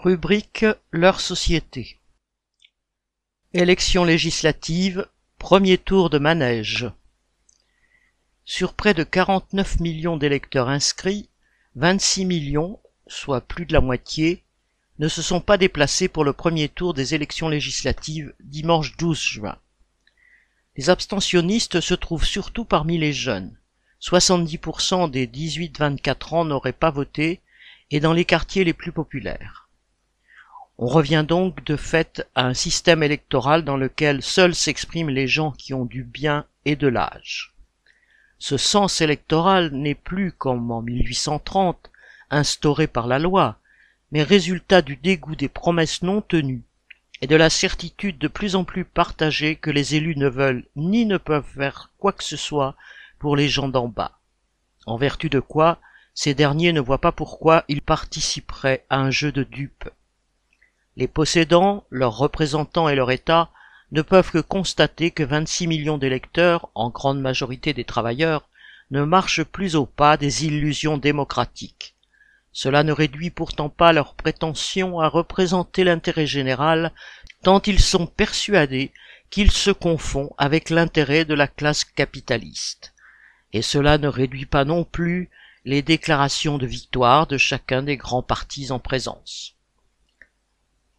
Rubrique Leur société. Élections législatives, premier tour de manège. Sur près de 49 millions d'électeurs inscrits, 26 millions, soit plus de la moitié, ne se sont pas déplacés pour le premier tour des élections législatives dimanche 12 juin. Les abstentionnistes se trouvent surtout parmi les jeunes. 70% des 18-24 ans n'auraient pas voté et dans les quartiers les plus populaires. On revient donc de fait à un système électoral dans lequel seuls s'expriment les gens qui ont du bien et de l'âge. Ce sens électoral n'est plus comme en 1830 instauré par la loi, mais résultat du dégoût des promesses non tenues et de la certitude de plus en plus partagée que les élus ne veulent ni ne peuvent faire quoi que ce soit pour les gens d'en bas. En vertu de quoi, ces derniers ne voient pas pourquoi ils participeraient à un jeu de dupes. Les possédants, leurs représentants et leur État ne peuvent que constater que 26 millions d'électeurs, en grande majorité des travailleurs, ne marchent plus au pas des illusions démocratiques. Cela ne réduit pourtant pas leur prétention à représenter l'intérêt général, tant ils sont persuadés qu'ils se confondent avec l'intérêt de la classe capitaliste. Et cela ne réduit pas non plus les déclarations de victoire de chacun des grands partis en présence.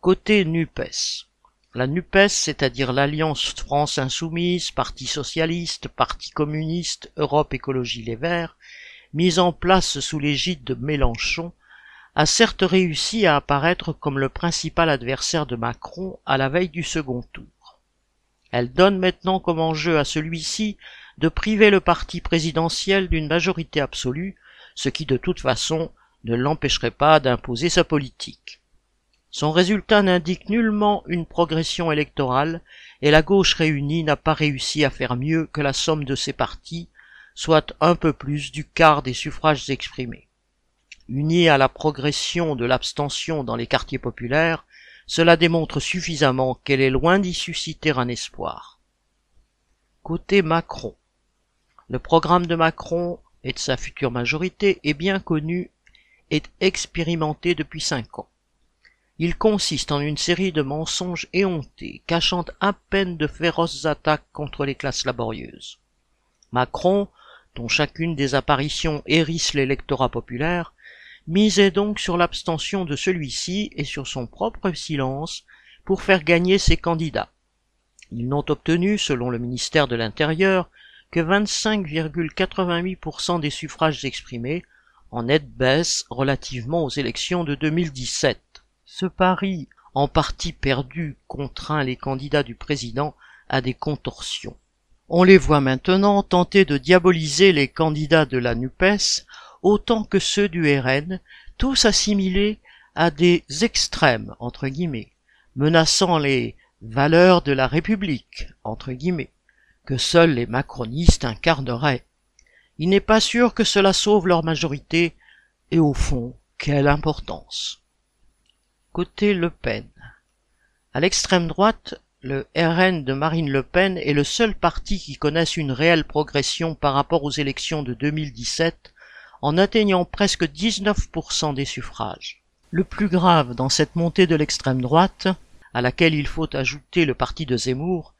Côté NUPES. La NUPES, c'est-à-dire l'Alliance France Insoumise, Parti Socialiste, Parti Communiste, Europe Écologie Les Verts, mise en place sous l'égide de Mélenchon, a certes réussi à apparaître comme le principal adversaire de Macron à la veille du second tour. Elle donne maintenant comme enjeu à celui-ci de priver le parti présidentiel d'une majorité absolue, ce qui de toute façon ne l'empêcherait pas d'imposer sa politique. Son résultat n'indique nullement une progression électorale, et la gauche réunie n'a pas réussi à faire mieux que la somme de ses partis, soit un peu plus du quart des suffrages exprimés. Unis à la progression de l'abstention dans les quartiers populaires, cela démontre suffisamment qu'elle est loin d'y susciter un espoir. Côté Macron. Le programme de Macron et de sa future majorité est bien connu et expérimenté depuis cinq ans. Il consiste en une série de mensonges éhontés, cachant à peine de féroces attaques contre les classes laborieuses. Macron dont chacune des apparitions hérisse l'électorat populaire, misait donc sur l'abstention de celui-ci et sur son propre silence pour faire gagner ses candidats. Ils n'ont obtenu, selon le ministère de l'Intérieur, que 25,88% des suffrages exprimés, en nette baisse relativement aux élections de 2017. Ce pari, en partie perdu, contraint les candidats du président à des contorsions. On les voit maintenant tenter de diaboliser les candidats de la NUPES autant que ceux du RN, tous assimilés à des extrêmes, entre guillemets, menaçant les valeurs de la République, entre guillemets, que seuls les macronistes incarneraient. Il n'est pas sûr que cela sauve leur majorité, et au fond, quelle importance. Le Pen. À l'extrême droite, le RN de Marine Le Pen est le seul parti qui connaisse une réelle progression par rapport aux élections de 2017 en atteignant presque 19% des suffrages. Le plus grave dans cette montée de l'extrême droite, à laquelle il faut ajouter le parti de Zemmour,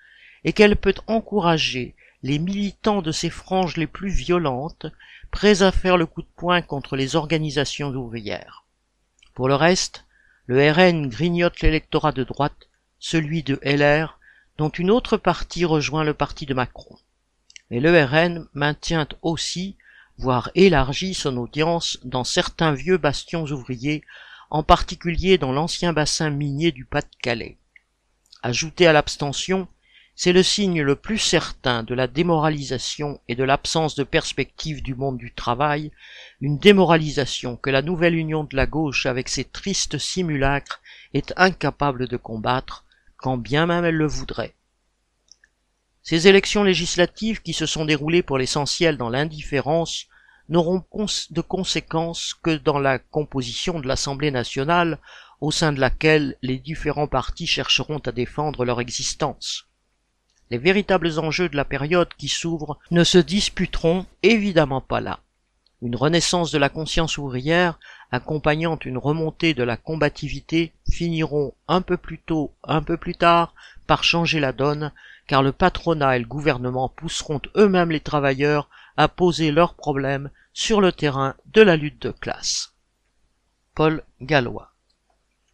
est qu'elle peut encourager les militants de ces franges les plus violentes, prêts à faire le coup de poing contre les organisations ouvrières. Pour le reste, le RN grignote l'électorat de droite celui de LR, dont une autre partie rejoint le parti de Macron. Mais le RN maintient aussi, voire élargit son audience dans certains vieux bastions ouvriers, en particulier dans l'ancien bassin minier du Pas-de-Calais. Ajouté à l'abstention, c'est le signe le plus certain de la démoralisation et de l'absence de perspective du monde du travail, une démoralisation que la nouvelle union de la gauche avec ses tristes simulacres est incapable de combattre, quand bien même elle le voudrait. Ces élections législatives qui se sont déroulées pour l'essentiel dans l'indifférence n'auront de conséquences que dans la composition de l'Assemblée nationale au sein de laquelle les différents partis chercheront à défendre leur existence. Les véritables enjeux de la période qui s'ouvre ne se disputeront évidemment pas là. Une renaissance de la conscience ouvrière accompagnant une remontée de la combativité, finiront un peu plus tôt, un peu plus tard, par changer la donne, car le patronat et le gouvernement pousseront eux-mêmes les travailleurs à poser leurs problèmes sur le terrain de la lutte de classe. Paul Gallois